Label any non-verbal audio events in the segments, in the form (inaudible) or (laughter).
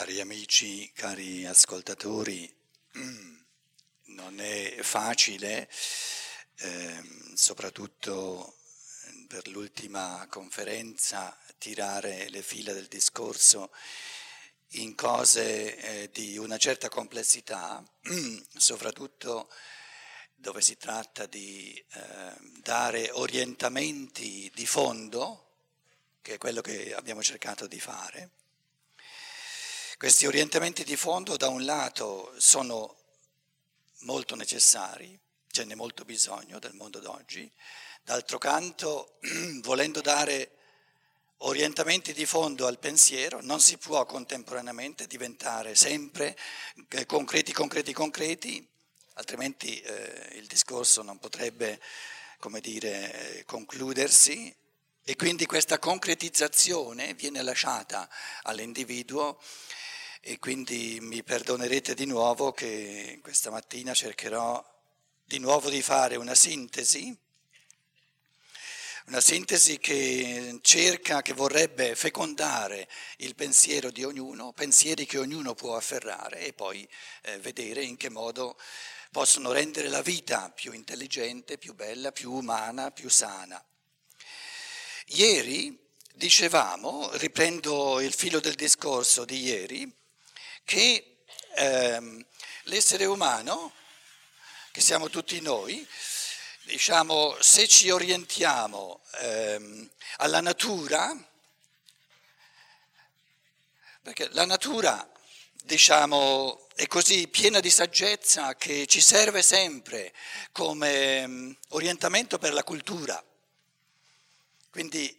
Cari amici, cari ascoltatori, (clears throat) non è facile, eh, soprattutto per l'ultima conferenza, tirare le fila del discorso in cose eh, di una certa complessità, (clears throat) soprattutto dove si tratta di eh, dare orientamenti di fondo, che è quello che abbiamo cercato di fare. Questi orientamenti di fondo da un lato sono molto necessari, ce n'è molto bisogno del mondo d'oggi, d'altro canto, (clears throat) volendo dare orientamenti di fondo al pensiero, non si può contemporaneamente diventare sempre eh, concreti, concreti, concreti, altrimenti eh, il discorso non potrebbe, come dire, concludersi. E quindi questa concretizzazione viene lasciata all'individuo e quindi mi perdonerete di nuovo che questa mattina cercherò di nuovo di fare una sintesi una sintesi che cerca, che vorrebbe fecondare il pensiero di ognuno, pensieri che ognuno può afferrare e poi eh, vedere in che modo possono rendere la vita più intelligente, più bella, più umana, più sana. Ieri dicevamo, riprendo il filo del discorso di ieri, che ehm, l'essere umano, che siamo tutti noi, diciamo, se ci orientiamo ehm, alla natura, perché la natura, diciamo, è così piena di saggezza che ci serve sempre come um, orientamento per la cultura. Quindi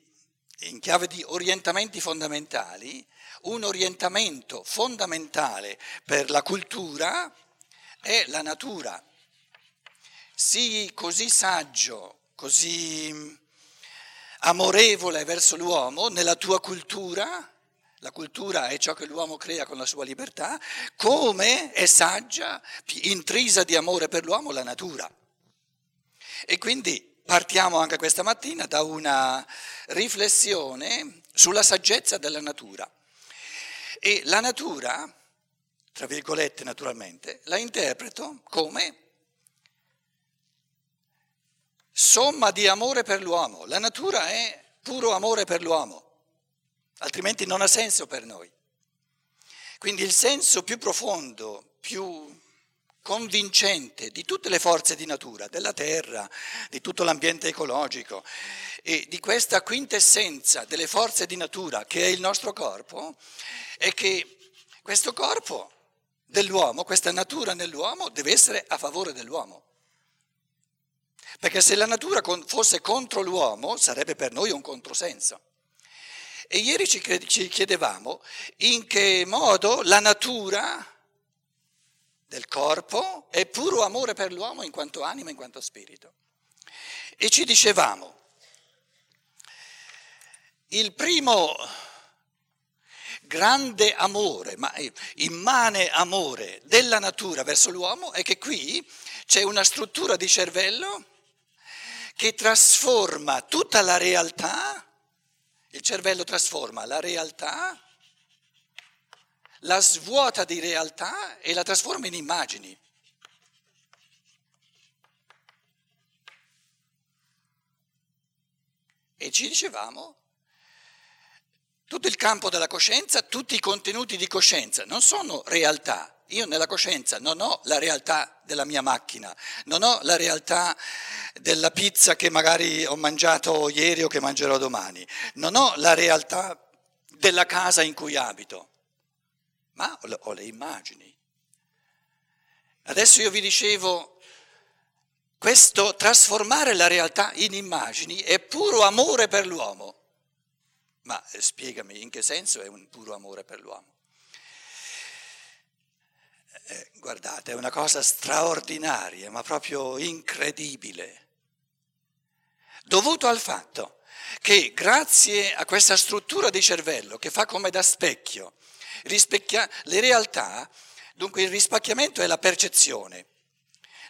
in chiave di orientamenti fondamentali, un orientamento fondamentale per la cultura è la natura sii così saggio, così mm, amorevole verso l'uomo nella tua cultura, la cultura è ciò che l'uomo crea con la sua libertà, come è saggia, intrisa di amore per l'uomo la natura. E quindi partiamo anche questa mattina da una riflessione sulla saggezza della natura. E la natura, tra virgolette naturalmente, la interpreto come somma di amore per l'uomo. La natura è puro amore per l'uomo, altrimenti non ha senso per noi. Quindi il senso più profondo, più convincente di tutte le forze di natura, della terra, di tutto l'ambiente ecologico e di questa quintessenza delle forze di natura che è il nostro corpo, è che questo corpo dell'uomo, questa natura nell'uomo deve essere a favore dell'uomo. Perché se la natura fosse contro l'uomo sarebbe per noi un controsenso. E ieri ci chiedevamo in che modo la natura del corpo è puro amore per l'uomo in quanto anima, in quanto spirito. E ci dicevamo, il primo grande amore, ma immane amore della natura verso l'uomo è che qui c'è una struttura di cervello che trasforma tutta la realtà, il cervello trasforma la realtà, la svuota di realtà e la trasforma in immagini. E ci dicevamo, tutto il campo della coscienza, tutti i contenuti di coscienza non sono realtà, io nella coscienza non ho la realtà della mia macchina, non ho la realtà della pizza che magari ho mangiato ieri o che mangerò domani, non ho la realtà della casa in cui abito, ma ho le, immagini. Adesso io vi dicevo, questo trasformare la realtà in immagini è puro amore per l'uomo. Ma eh, spiegami in che senso è un puro amore per l'uomo? Eh, guardate, è una cosa straordinaria, ma proprio incredibile, dovuto al fatto che grazie a questa struttura di cervello che fa come da specchio, rispecchia le realtà, dunque il rispecchiamento è la percezione,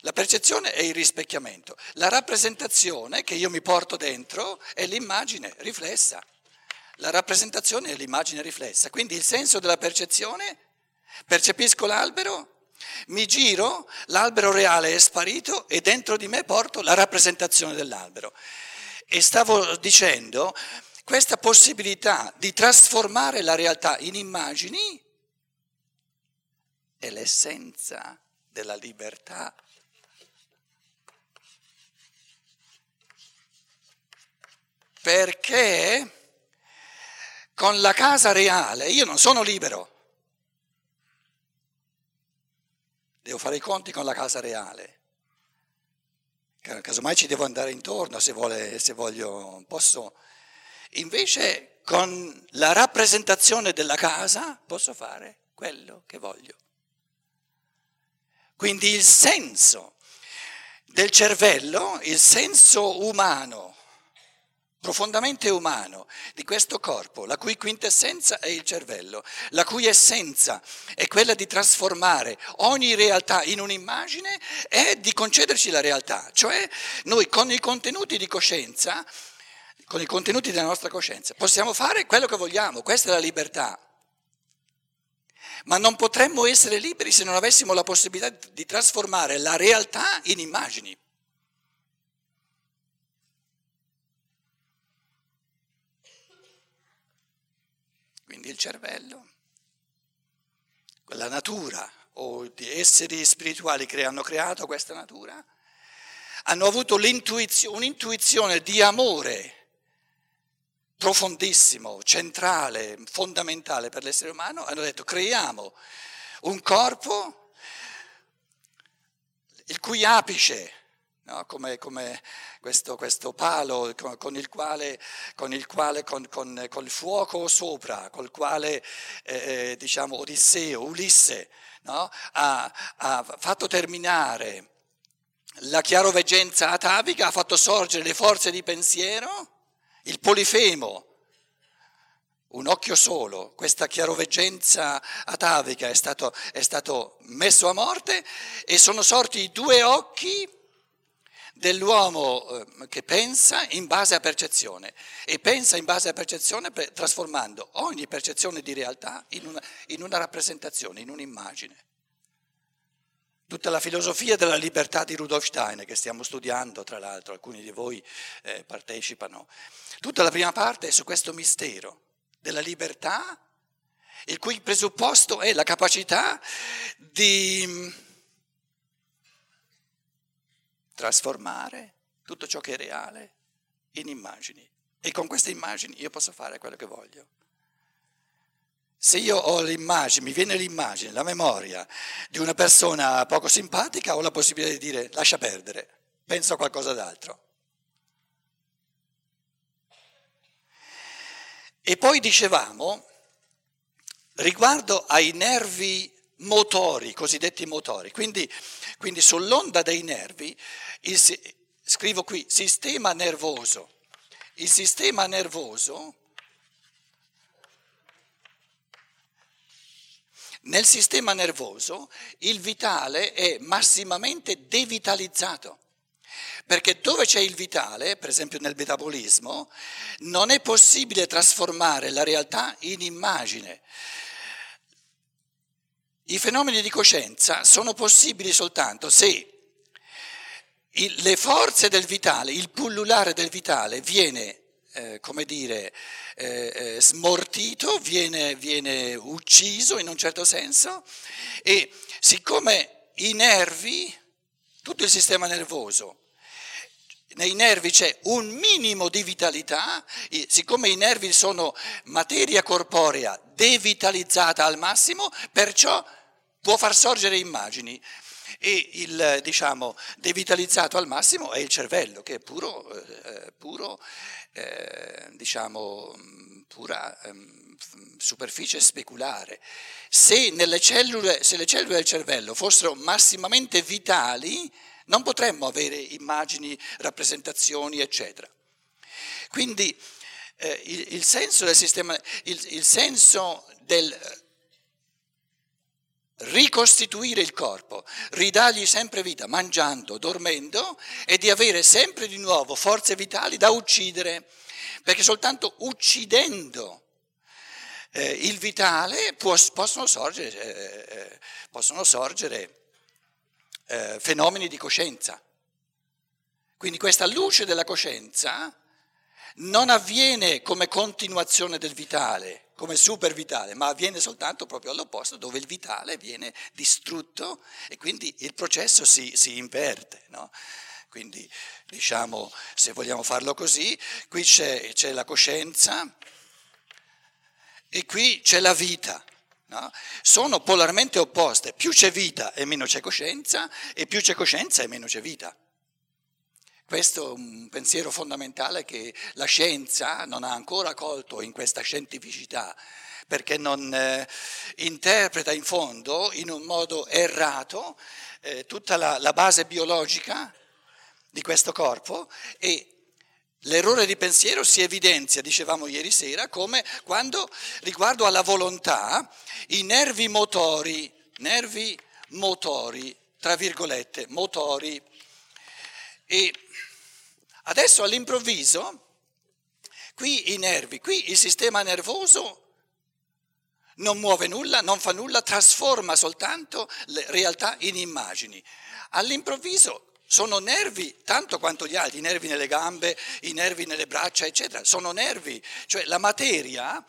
la percezione è il rispecchiamento, la rappresentazione che io mi porto dentro è l'immagine riflessa. La rappresentazione è l'immagine riflessa, quindi il senso della percezione, percepisco l'albero, mi giro, l'albero reale è sparito e dentro di me porto la rappresentazione dell'albero. E stavo dicendo, questa possibilità di trasformare la realtà in immagini è l'essenza della libertà. Perché con la casa reale io non sono libero. Devo fare i conti con la casa reale. Casomai ci devo andare intorno se, vuole, se voglio, posso. Invece con la rappresentazione della casa posso fare quello che voglio. Quindi il senso del cervello, il senso umano, profondamente umano di questo corpo, la cui quintessenza è il cervello, la cui essenza è quella di trasformare ogni realtà in un'immagine e di concederci la realtà. Cioè noi con i contenuti di coscienza, con i contenuti della nostra coscienza, possiamo fare quello che vogliamo, questa è la libertà ma non potremmo essere liberi se non avessimo la possibilità di trasformare la realtà in immagini. Quindi il cervello, quella natura o di esseri spirituali che hanno creato questa natura, hanno avuto un'intuizione di amore profondissimo, centrale, fondamentale per l'essere umano, hanno detto creiamo un corpo il cui apice, no, come, come questo, questo, palo con, con, il quale, con, il quale con, con, col fuoco sopra, col quale eh, eh, diciamo Odisseo, Ulisse, no, ha, ha fatto terminare la chiaroveggenza atavica, ha fatto sorgere le forze di pensiero il polifemo, un occhio solo, questa chiaroveggenza atavica è stato, è stato messo a morte e sono sorti i due occhi dell'uomo eh, che pensa in base a percezione e pensa in base a percezione trasformando ogni percezione di realtà in una, in una rappresentazione, in un'immagine. Tutta la filosofia della libertà di Rudolf Steiner, che stiamo studiando, tra l'altro, alcuni di voi eh, partecipano, tutta la prima parte è su questo mistero della libertà, il cui presupposto è la capacità di mm, trasformare tutto ciò che è reale in immagini. E con queste immagini io posso fare quello che voglio. Se io ho l'immagine, mi viene l'immagine, la memoria di una persona poco simpatica, ho la possibilità di dire lascia perdere, penso a qualcosa d'altro. E poi dicevamo, riguardo ai nervi motori, cosiddetti motori, quindi, quindi sull'onda dei nervi, il, scrivo qui, sistema nervoso. Il sistema nervoso Nel sistema nervoso il vitale è massimamente devitalizzato, perché dove c'è il vitale, per esempio nel metabolismo, non è possibile trasformare la realtà in immagine. I fenomeni di coscienza sono possibili soltanto se le forze del vitale, il pullulare del vitale viene eh, come dire, eh, eh, smortito, viene, viene ucciso in un certo senso e siccome i nervi, tutto il sistema nervoso, nei nervi c'è un minimo di vitalità, siccome i nervi sono materia corporea devitalizzata al massimo, perciò può far sorgere immagini. E il diciamo, devitalizzato al massimo è il cervello, che è puro, eh, puro eh, diciamo, pura eh, superficie speculare. Se, cellule, se le cellule del cervello fossero massimamente vitali, non potremmo avere immagini, rappresentazioni, eccetera. Quindi eh, il, il, senso del sistema, il, il senso del ricostituire il corpo, ridargli sempre vita, mangiando, dormendo e di avere sempre di nuovo forze vitali da uccidere. Perché soltanto uccidendo eh, il vitale può, possono sorgere, eh, eh possono sorgere eh, fenomeni di coscienza. Quindi questa luce della coscienza non avviene come continuazione del vitale, come super vitale, ma avviene soltanto proprio all'opposto, dove il vitale viene distrutto e quindi il processo si, si inverte. No? Quindi diciamo, se vogliamo farlo così, qui c'è, c'è la coscienza e qui c'è la vita. No? Sono polarmente opposte, più c'è vita e meno c'è coscienza, e più c'è coscienza e meno c'è vita. Questo è un pensiero fondamentale che la scienza non ha ancora colto in questa scientificità, perché non eh, interpreta in fondo, in un modo errato, eh, tutta la, la base biologica di questo corpo e L'errore di pensiero si evidenzia, dicevamo ieri sera, come quando riguardo alla volontà i nervi motori, nervi motori, tra virgolette, motori, e adesso all'improvviso, qui i nervi, qui il sistema nervoso non muove nulla, non fa nulla, trasforma soltanto le realtà in immagini. All'improvviso sono nervi tanto quanto gli altri, i nervi nelle gambe, i nervi nelle braccia, eccetera, sono nervi, cioè la materia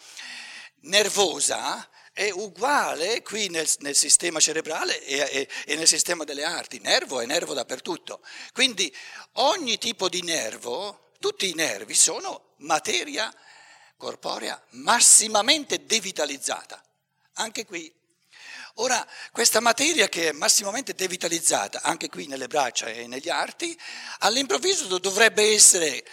nervosa è uguale qui nel, nel sistema cerebrale e, e, e, nel sistema delle arti, nervo è nervo dappertutto. Quindi ogni tipo di nervo, tutti i nervi sono materia corporea massimamente devitalizzata, anche qui Ora, questa materia che è massimamente devitalizzata, anche qui nelle braccia e negli arti, all'improvviso dovrebbe essere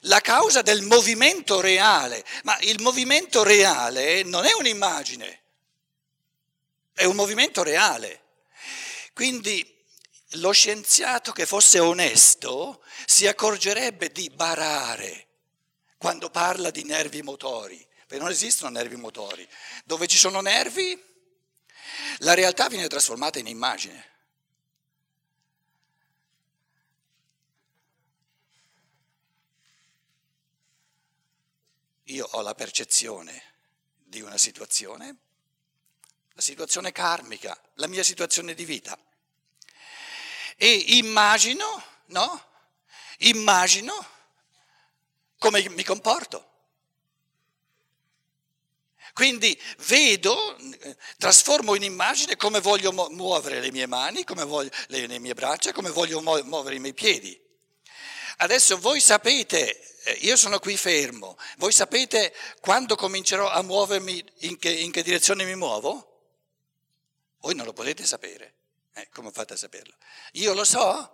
la causa del movimento reale, ma il movimento reale non è un'immagine, è un movimento reale. Quindi lo scienziato che fosse onesto si accorgerebbe di barare quando parla di nervi motori, perché non esistono nervi motori. Dove ci sono nervi la realtà viene trasformata in immagine. Io ho la percezione di una situazione, la situazione karmica, la mia situazione di vita. E immagino, no? Immagino come mi comporto. Quindi vedo, trasformo in immagine come voglio muovere le mie mani, come voglio, le, le mie braccia, come voglio muovere i miei piedi. Adesso voi sapete, eh, io sono qui fermo, voi sapete quando comincerò a muovermi, in che, in che direzione mi muovo? Voi non lo potete sapere. Eh, come fate a saperlo? Io lo so?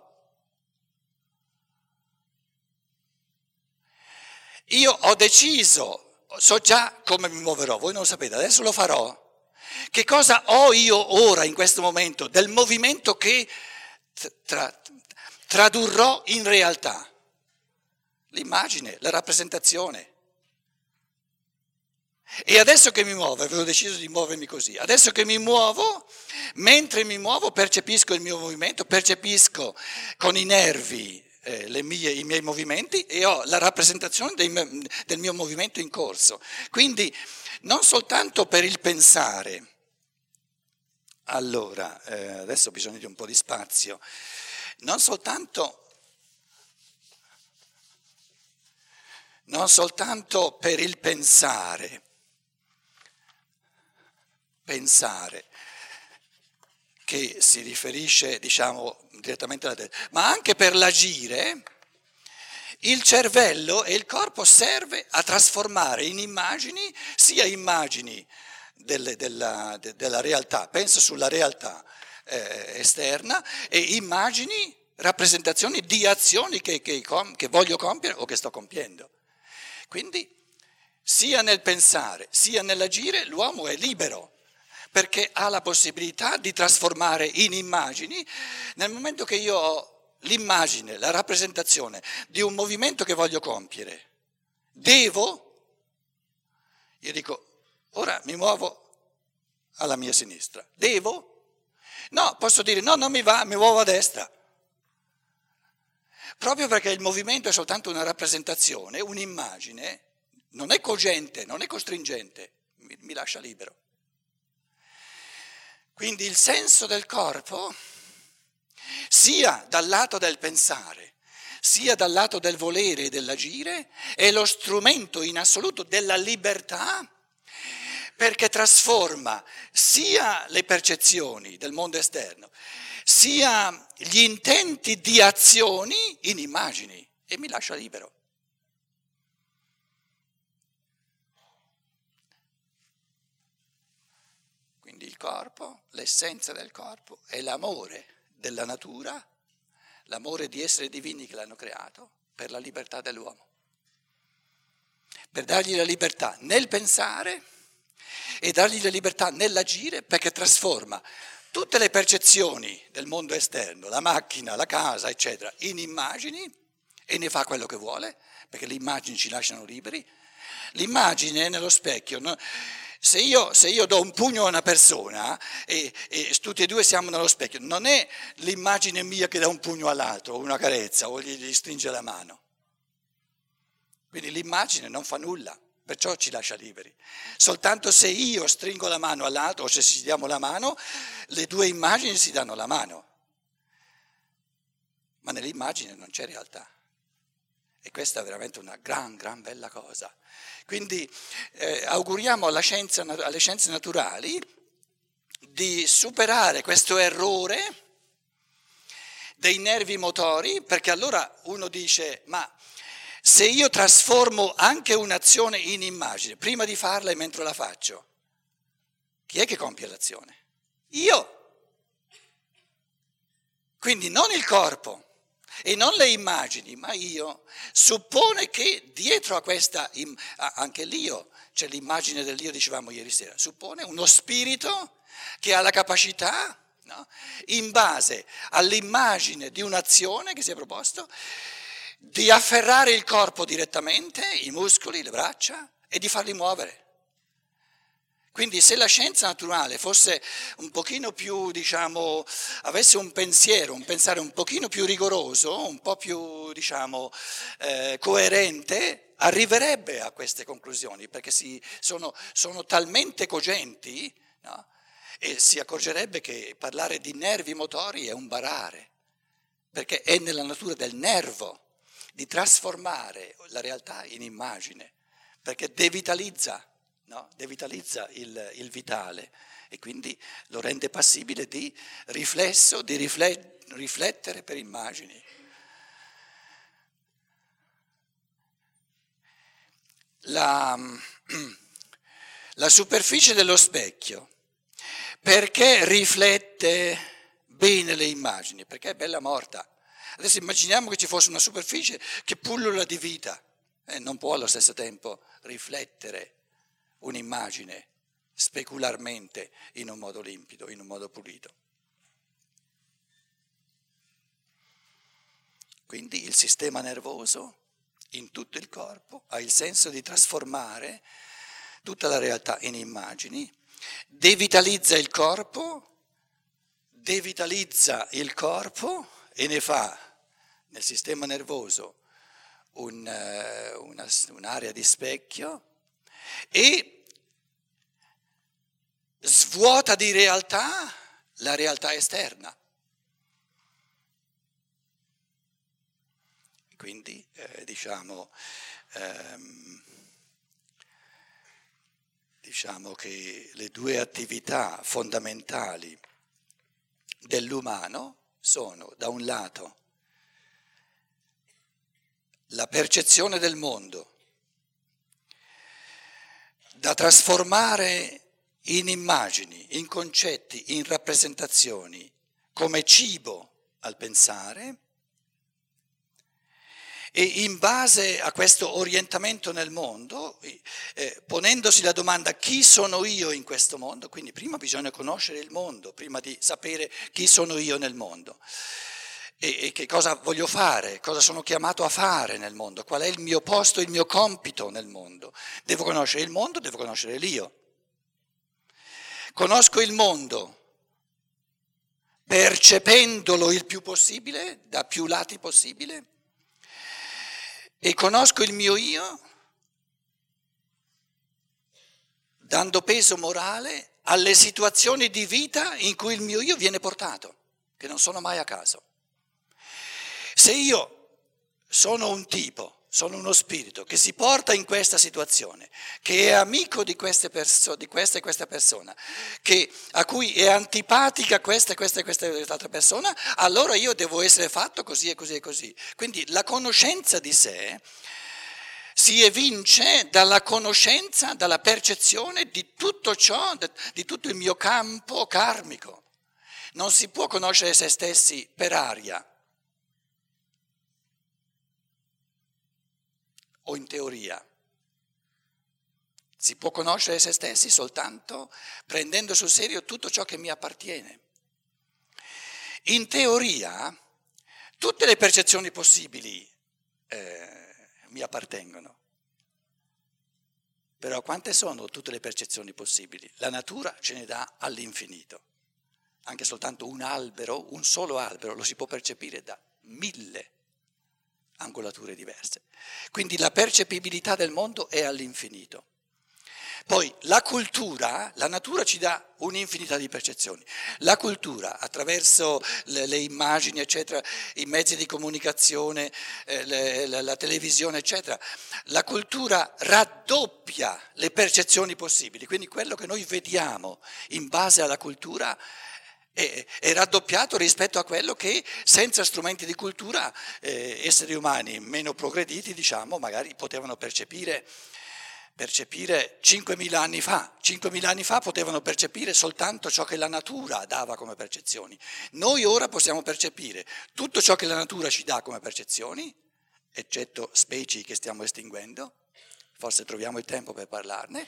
Io ho deciso so già come mi muoverò, voi non lo sapete, adesso lo farò. Che cosa ho io ora, in questo momento, del movimento che tra, tradurrò in realtà? L'immagine, la rappresentazione. E adesso che mi muovo, avevo deciso di muovermi così, adesso che mi muovo, mentre mi muovo percepisco il mio movimento, percepisco con i nervi eh, mie, i miei movimenti e ho la rappresentazione dei, del mio movimento in corso. Quindi non soltanto per il pensare. Allora, eh, adesso ho bisogno di un po' di spazio. Non soltanto non soltanto per il pensare, pensare, che si riferisce, diciamo, direttamente alla testa, ma anche per l'agire, il cervello e il corpo serve a trasformare in immagini, sia immagini delle, della, de, della, realtà, penso sulla realtà eh, esterna, e immagini, rappresentazioni di azioni che, che, che voglio compiere o che sto compiendo. Quindi sia nel pensare sia nell'agire l'uomo è libero perché ha la possibilità di trasformare in immagini nel momento che io ho l'immagine, la rappresentazione di un movimento che voglio compiere. Devo, io dico, ora mi muovo alla mia sinistra. Devo? No, posso dire no, non mi va, mi muovo a destra. proprio perché il movimento è soltanto una rappresentazione, un'immagine, non è cogente, non è costringente, mi, mi lascia libero. Quindi il senso del corpo, sia dal lato del pensare, sia dal lato del volere e dell'agire, è lo strumento in assoluto della libertà perché trasforma sia le percezioni del mondo esterno, sia gli intenti di azioni in immagini e mi lascia libero. Quindi il corpo, l'essenza del corpo è l'amore della natura, l'amore di esseri divini che l'hanno creato per la libertà dell'uomo. Per dargli la libertà nel pensare e dargli la libertà nell'agire perché trasforma tutte le percezioni del mondo esterno, la macchina, la casa, eccetera, in immagini e ne fa quello che vuole, perché le immagini ci lasciano liberi. L'immagine nello specchio? Se, io, se, io, do un pugno a una persona e, e, tutti e due siamo nello specchio, non è l'immagine mia che dà un pugno all'altro, una carezza, o gli, gli stringe la mano. Quindi l'immagine non fa nulla perciò ci lascia liberi. Soltanto se io stringo la mano all'altro o se ci diamo la mano, le due immagini si danno la mano. Ma nell'immagine non c'è realtà. E questa è veramente una gran, gran bella cosa. Quindi eh, auguriamo scienza, alle scienze naturali di superare questo errore dei nervi motori, perché allora uno dice, ma se io trasformo anche un'azione in immagine, prima di farla e mentre la faccio, chi è che compie l'azione? Io. Quindi non il corpo e non le immagini, ma io. Suppone che dietro a questa, anche l'io, c'è l'immagine dell'io, dicevamo ieri sera, suppone uno spirito che ha la capacità, no? in base all'immagine di un'azione che si è proposto, di afferrare il corpo direttamente, i muscoli, le braccia, e di farli muovere. Quindi se la scienza naturale fosse un pochino più, diciamo, avesse un pensiero, un pensare un pochino più rigoroso, un po' più, diciamo, eh, coerente, arriverebbe a queste conclusioni, perché si, sono, sono, talmente cogenti, no? e si accorgerebbe che parlare di nervi motori è un barare, perché è nella natura del nervo di trasformare la realtà in immagine, perché devitalizza, no? devitalizza il, il, vitale e quindi lo rende passibile di riflesso, di riflettere per immagini. La, (clears throat) la superficie dello specchio, perché riflette bene le immagini? Perché è bella morta. Adesso immaginiamo che ci fosse una superficie che pullula di vita e non può allo stesso tempo riflettere un'immagine specularmente in un modo limpido, in un modo pulito. Quindi il sistema nervoso in tutto il corpo ha il senso di trasformare tutta la realtà in immagini, devitalizza il corpo, devitalizza il corpo e ne fa nel sistema nervoso un, eh, una, un'area di specchio e svuota di realtà la realtà esterna. Quindi eh, diciamo, ehm, diciamo che le due attività fondamentali dell'umano sono da un lato la percezione del mondo, da trasformare in immagini, in concetti, in rappresentazioni, come cibo al pensare, e in base a questo orientamento nel mondo, eh, ponendosi la domanda chi sono io in questo mondo, quindi prima bisogna conoscere il mondo, prima di sapere chi sono io nel mondo e, e che cosa voglio fare, cosa sono chiamato a fare nel mondo, qual è il mio posto, il mio compito nel mondo. Devo conoscere il mondo, devo conoscere l'io. Conosco il mondo percependolo il più possibile, da più lati possibile e conosco il mio io dando peso morale alle situazioni di vita in cui il mio io viene portato, che non sono mai a caso. Se io sono un tipo, sono uno spirito che si porta in questa situazione, che è amico di, perso- di questa e questa persona, che, a cui è antipatica questa e questa e quest'altra persona, allora io devo essere fatto così e così e così. Quindi la conoscenza di sé si evince dalla conoscenza, dalla percezione di tutto ciò, di tutto il mio campo karmico. Non si può conoscere se stessi per aria o in teoria. Si può conoscere se stessi soltanto prendendo sul serio tutto ciò che mi appartiene. In teoria, tutte le percezioni possibili eh, mi appartengono. Però quante sono tutte le percezioni possibili? La natura ce ne dà all'infinito. Anche soltanto un albero, un solo albero, lo si può percepire da mille angolature diverse. Quindi la percepibilità del mondo è all'infinito. Poi la cultura, la natura ci dà un'infinità di percezioni. La cultura, attraverso le, le immagini, eccetera, i mezzi di comunicazione, eh, le, la, la televisione, eccetera, la cultura raddoppia le percezioni possibili. Quindi quello che noi vediamo in base alla cultura è, è, raddoppiato rispetto a quello che senza strumenti di cultura eh, esseri umani meno progrediti, diciamo, magari potevano percepire, percepire 5.000 anni fa. 5.000 anni fa potevano percepire soltanto ciò che la natura dava come percezioni. Noi ora possiamo percepire tutto ciò che la natura ci dà come percezioni, eccetto specie che stiamo estinguendo, forse troviamo il tempo per parlarne,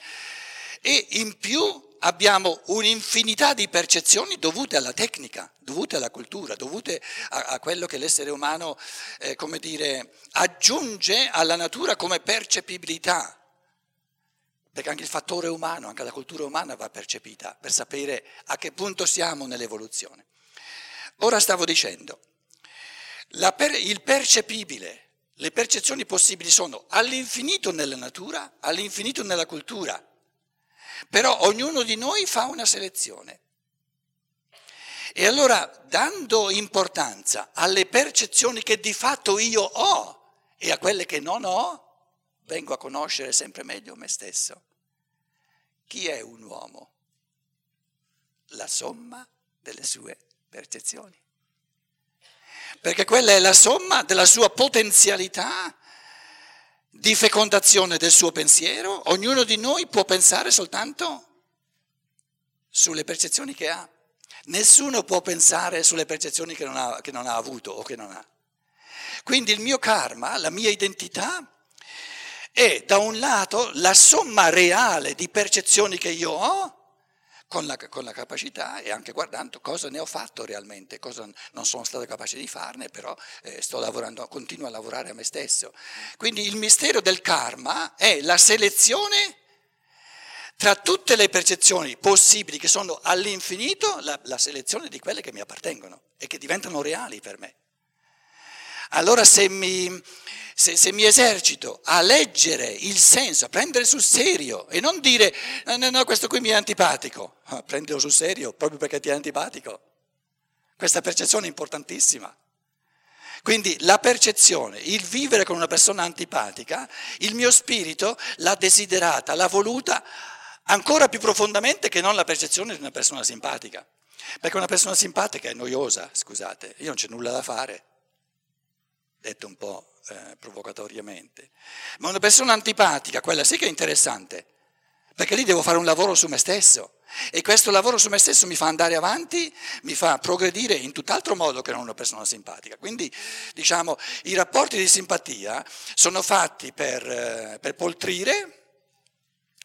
e in più abbiamo un'infinità di percezioni dovute alla tecnica, dovute alla cultura, dovute a, a quello che l'essere umano, eh, come dire, aggiunge alla natura come percepibilità. Perché anche il fattore umano, anche la cultura umana va percepita per sapere a che punto siamo nell'evoluzione. Ora stavo dicendo, per, il percepibile, le percezioni possibili sono all'infinito nella natura, all'infinito nella cultura. Però ognuno di noi fa una selezione. E allora, dando importanza alle percezioni che di fatto io ho e a quelle che non ho, vengo a conoscere sempre meglio me stesso. Chi è un uomo? La somma delle sue percezioni. Perché quella è la somma della sua potenzialità di fecondazione del suo pensiero, ognuno di noi può pensare soltanto sulle percezioni che ha. Nessuno può pensare sulle percezioni che non ha, che non ha avuto o che non ha. Quindi il mio karma, la mia identità, è da un lato la somma reale di percezioni che io ho con la, con la, capacità e anche guardando cosa ne ho fatto realmente, cosa non sono stato capace di farne, però eh, sto lavorando, continuo a lavorare a me stesso. Quindi il mistero del karma è la selezione tra tutte le percezioni possibili che sono all'infinito, la, la selezione di quelle che mi appartengono e che diventano reali per me. Allora se mi, se, se mi esercito a leggere il senso, a prendere sul serio e non dire no, no, no, questo qui mi è antipatico, ah, prendilo sul serio proprio perché ti è antipatico. Questa percezione è importantissima. Quindi la percezione, il vivere con una persona antipatica, il mio spirito l'ha desiderata, l'ha voluta ancora più profondamente che non la percezione di una persona simpatica. Perché una persona simpatica è noiosa, scusate, io non c'è nulla da fare, detto un po' eh, provocatoriamente. Ma una persona antipatica, quella sì che è interessante, perché lì devo fare un lavoro su me stesso. E questo lavoro su me stesso mi fa andare avanti, mi fa progredire in tutt'altro modo che non una persona simpatica. Quindi, diciamo, i rapporti di simpatia sono fatti per, eh, per poltrire,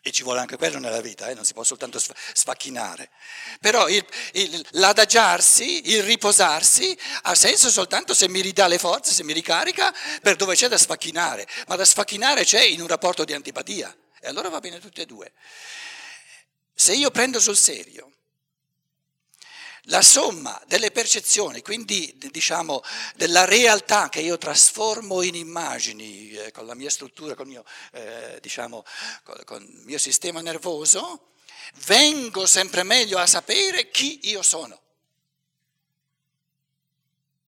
e ci vuole anche quello nella vita, eh? non si può soltanto sfacchinare. Però il, il, l'adagiarsi, il riposarsi, ha senso soltanto se mi ridà le forze, se mi ricarica, per dove c'è da sfacchinare. Ma da sfacchinare c'è in un rapporto di antipatia. E allora va bene tutte e due. Se io prendo sul serio la somma delle percezioni, quindi diciamo della realtà che io trasformo in immagini eh, con la mia struttura, con il mio, eh, diciamo, con, con il mio sistema nervoso, vengo sempre meglio a sapere chi io sono.